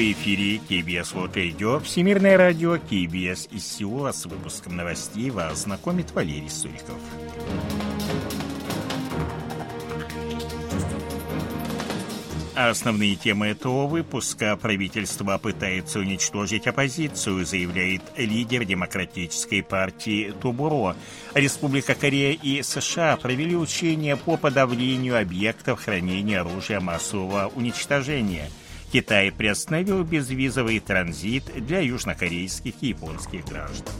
Эфире KBS World Radio, Всемирное радио KBS из Сеула с выпуском новостей вас знакомит Валерий Суриков. Основные темы этого выпуска правительство пытается уничтожить оппозицию, заявляет лидер демократической партии Тубуро. Республика Корея и США провели учения по подавлению объектов хранения оружия массового уничтожения. Китай приостановил безвизовый транзит для южнокорейских и японских граждан.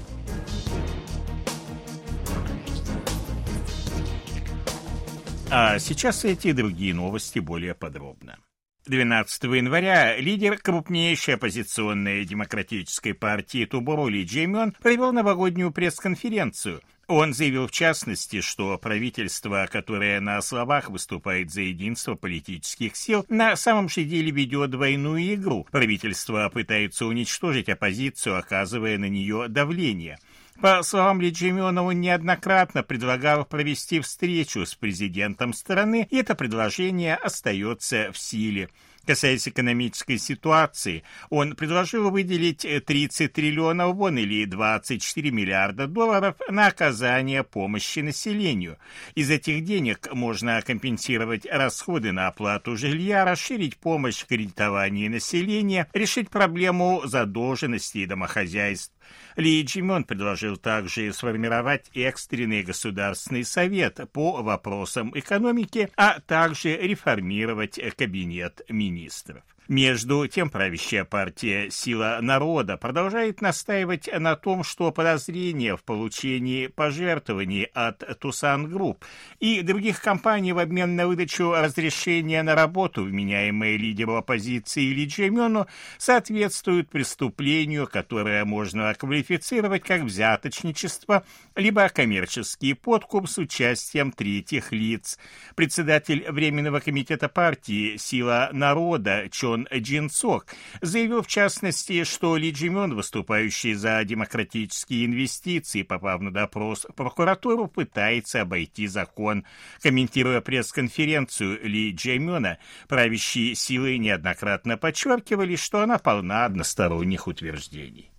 А сейчас эти другие новости более подробно. 12 января лидер крупнейшей оппозиционной демократической партии Тубуру Ли Джеймон провел новогоднюю пресс-конференцию. Он заявил в частности, что правительство, которое на словах выступает за единство политических сил, на самом же деле ведет двойную игру. Правительство пытается уничтожить оппозицию, оказывая на нее давление. По словам Лиджимена, он неоднократно предлагал провести встречу с президентом страны, и это предложение остается в силе. Касаясь экономической ситуации, он предложил выделить 30 триллионов вон или 24 миллиарда долларов на оказание помощи населению. Из этих денег можно компенсировать расходы на оплату жилья, расширить помощь в кредитовании населения, решить проблему задолженности домохозяйств. Ли Джимон предложил также сформировать экстренный государственный совет по вопросам экономики, а также реформировать кабинет министров министров. Между тем, правящая партия «Сила народа» продолжает настаивать на том, что подозрения в получении пожертвований от Doosan Group и других компаний в обмен на выдачу разрешения на работу, вменяемые лидеру оппозиции Ли Джемену, соответствуют преступлению, которое можно квалифицировать как взяточничество, либо коммерческий подкуп с участием третьих лиц. Председатель Временного комитета партии «Сила народа» Чон Джон Джинсок, заявил в частности, что Ли Джимон, выступающий за демократические инвестиции, попав на допрос в прокуратуру, пытается обойти закон. Комментируя пресс-конференцию Ли Джеймена, правящие силы неоднократно подчеркивали, что она полна односторонних утверждений.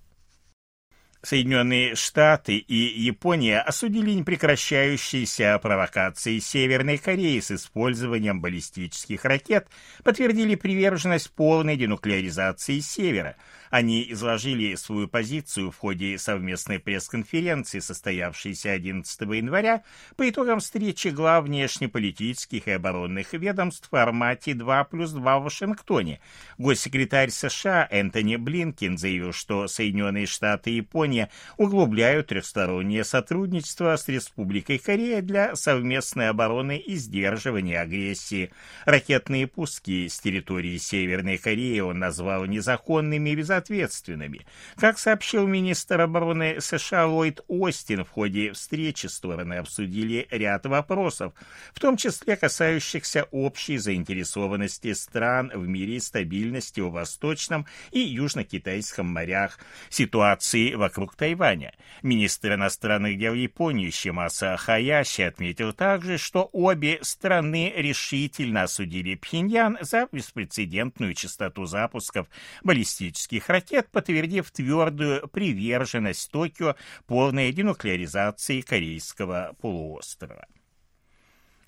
Соединенные Штаты и Япония осудили непрекращающиеся провокации Северной Кореи с использованием баллистических ракет, подтвердили приверженность полной денуклеаризации Севера – они изложили свою позицию в ходе совместной пресс-конференции, состоявшейся 11 января, по итогам встречи глав внешнеполитических и оборонных ведомств в формате 2 плюс 2 в Вашингтоне. Госсекретарь США Энтони Блинкин заявил, что Соединенные Штаты и Япония углубляют трехстороннее сотрудничество с Республикой Корея для совместной обороны и сдерживания агрессии. Ракетные пуски с территории Северной Кореи он назвал незаконными и безответственными ответственными. Как сообщил министр обороны США Ллойд Остин, в ходе встречи стороны обсудили ряд вопросов, в том числе касающихся общей заинтересованности стран в мире стабильности в Восточном и Южно-Китайском морях, ситуации вокруг Тайваня. Министр иностранных дел Японии Шимаса Хаяши отметил также, что обе страны решительно осудили Пхеньян за беспрецедентную частоту запусков баллистических ракет, подтвердив твердую приверженность Токио полной денуклеаризации Корейского полуострова.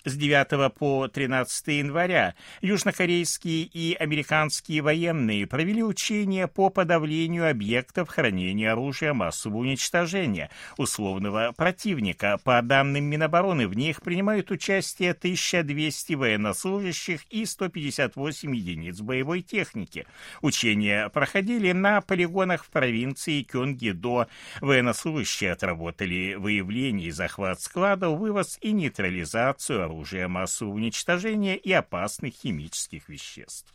С 9 по 13 января южнокорейские и американские военные провели учения по подавлению объектов хранения оружия массового уничтожения условного противника. По данным Минобороны, в них принимают участие 1200 военнослужащих и 158 единиц боевой техники. Учения проходили на полигонах в провинции Кёнги-до. Военнослужащие отработали выявление и захват складов, вывоз и нейтрализацию оружия массового уничтожения и опасных химических веществ.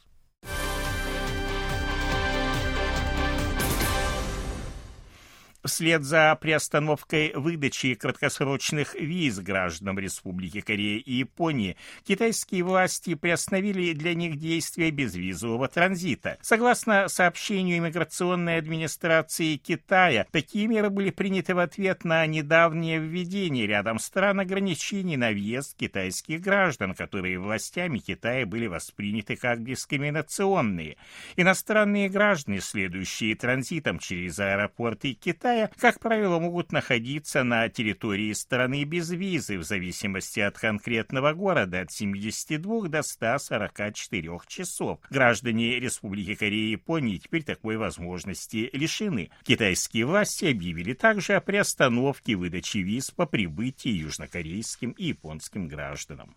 Вслед за приостановкой выдачи краткосрочных виз гражданам Республики Корея и Японии, китайские власти приостановили для них действия безвизового транзита. Согласно сообщению иммиграционной администрации Китая, такие меры были приняты в ответ на недавнее введение рядом стран ограничений на въезд китайских граждан, которые властями Китая были восприняты как дискриминационные. Иностранные граждане, следующие транзитом через аэропорты Китая, Китая, как правило, могут находиться на территории страны без визы в зависимости от конкретного города от 72 до 144 часов. Граждане Республики Корея и Японии теперь такой возможности лишены. Китайские власти объявили также о приостановке выдачи виз по прибытии южнокорейским и японским гражданам.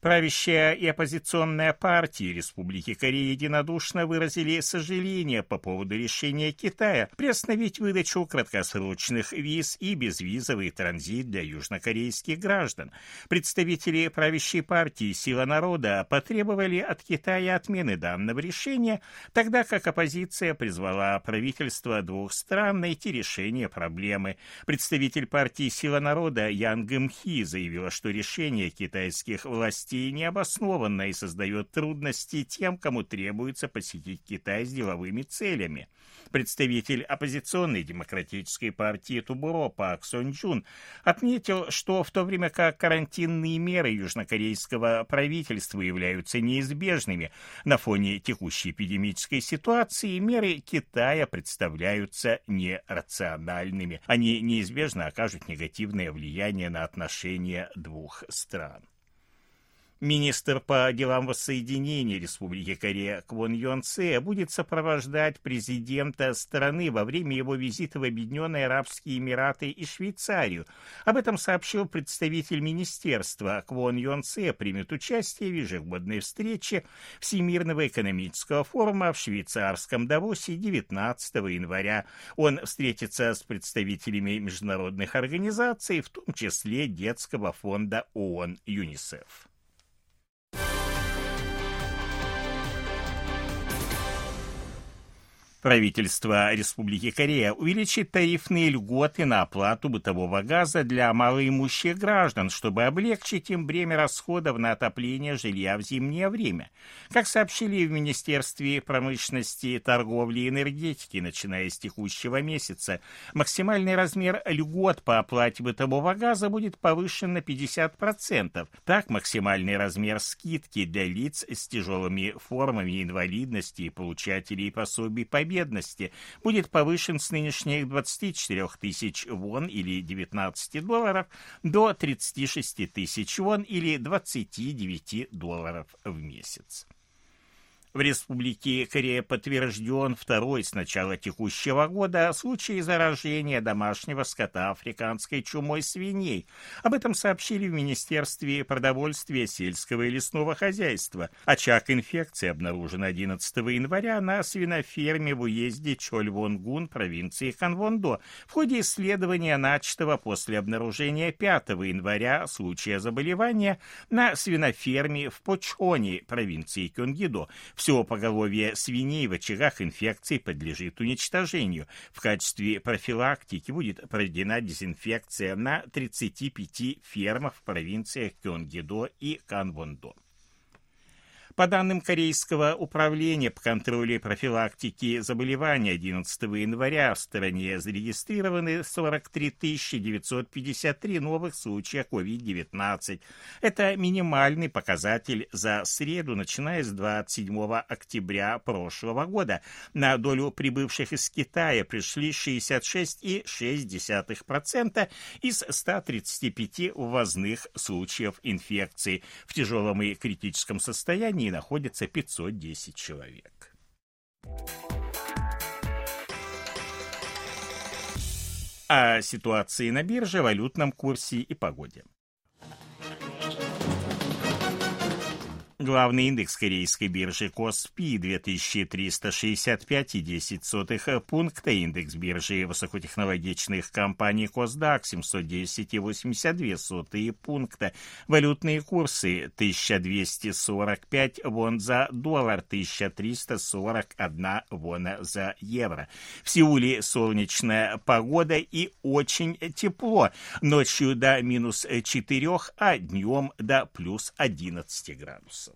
Правящая и оппозиционная партии Республики Корея единодушно выразили сожаление по поводу решения Китая приостановить выдачу краткосрочных виз и безвизовый транзит для южнокорейских граждан. Представители правящей партии «Сила народа» потребовали от Китая отмены данного решения, тогда как оппозиция призвала правительство двух стран найти решение проблемы. Представитель партии «Сила народа» Ян Гымхи заявила, что решение китайских властей властей необоснованно и создает трудности тем, кому требуется посетить Китай с деловыми целями. Представитель оппозиционной демократической партии Тубуро Пак Сон Джун отметил, что в то время как карантинные меры южнокорейского правительства являются неизбежными на фоне текущей эпидемической ситуации, меры Китая представляются нерациональными. Они неизбежно окажут негативное влияние на отношения двух стран. Министр по делам воссоединения Республики Корея Квон Йон Се будет сопровождать президента страны во время его визита в Объединенные Арабские Эмираты и Швейцарию. Об этом сообщил представитель министерства. Квон Йон Се примет участие в ежегодной встрече Всемирного экономического форума в швейцарском Давосе 19 января. Он встретится с представителями международных организаций, в том числе Детского фонда ООН ЮНИСЕФ. Правительство Республики Корея увеличит тарифные льготы на оплату бытового газа для малоимущих граждан, чтобы облегчить им бремя расходов на отопление жилья в зимнее время. Как сообщили в Министерстве промышленности, торговли и энергетики, начиная с текущего месяца, максимальный размер льгот по оплате бытового газа будет повышен на 50%. Так, максимальный размер скидки для лиц с тяжелыми формами инвалидности и получателей пособий по бедности будет повышен с нынешних 24 тысяч вон или 19 долларов до 36 тысяч вон или 29 долларов в месяц. В Республике Корея подтвержден второй с начала текущего года случай заражения домашнего скота африканской чумой свиней. Об этом сообщили в Министерстве продовольствия, сельского и лесного хозяйства. Очаг инфекции обнаружен 11 января на свиноферме в уезде Чольвонгун провинции Ханвондо в ходе исследования, начатого после обнаружения 5 января случая заболевания на свиноферме в Почоне провинции Кёнгидо. В все поголовье свиней в очагах инфекции подлежит уничтожению. В качестве профилактики будет проведена дезинфекция на 35 фермах в провинциях Кёнгидо и Канвондо. По данным Корейского управления по контролю и профилактике заболеваний 11 января в стране зарегистрированы 43 953 новых случая COVID-19. Это минимальный показатель за среду, начиная с 27 октября прошлого года. На долю прибывших из Китая пришли 66,6% из 135 ввозных случаев инфекции. В тяжелом и критическом состоянии ней находится 510 человек. О ситуации на бирже, валютном курсе и погоде. Главный индекс корейской биржи Коспи 2365,10 пункта, индекс биржи высокотехнологичных компаний Косдак 710,82 пункта, валютные курсы 1245 вон за доллар, 1341 вон за евро. В Сеуле солнечная погода и очень тепло. Ночью до минус 4, а днем до плюс 11 градусов.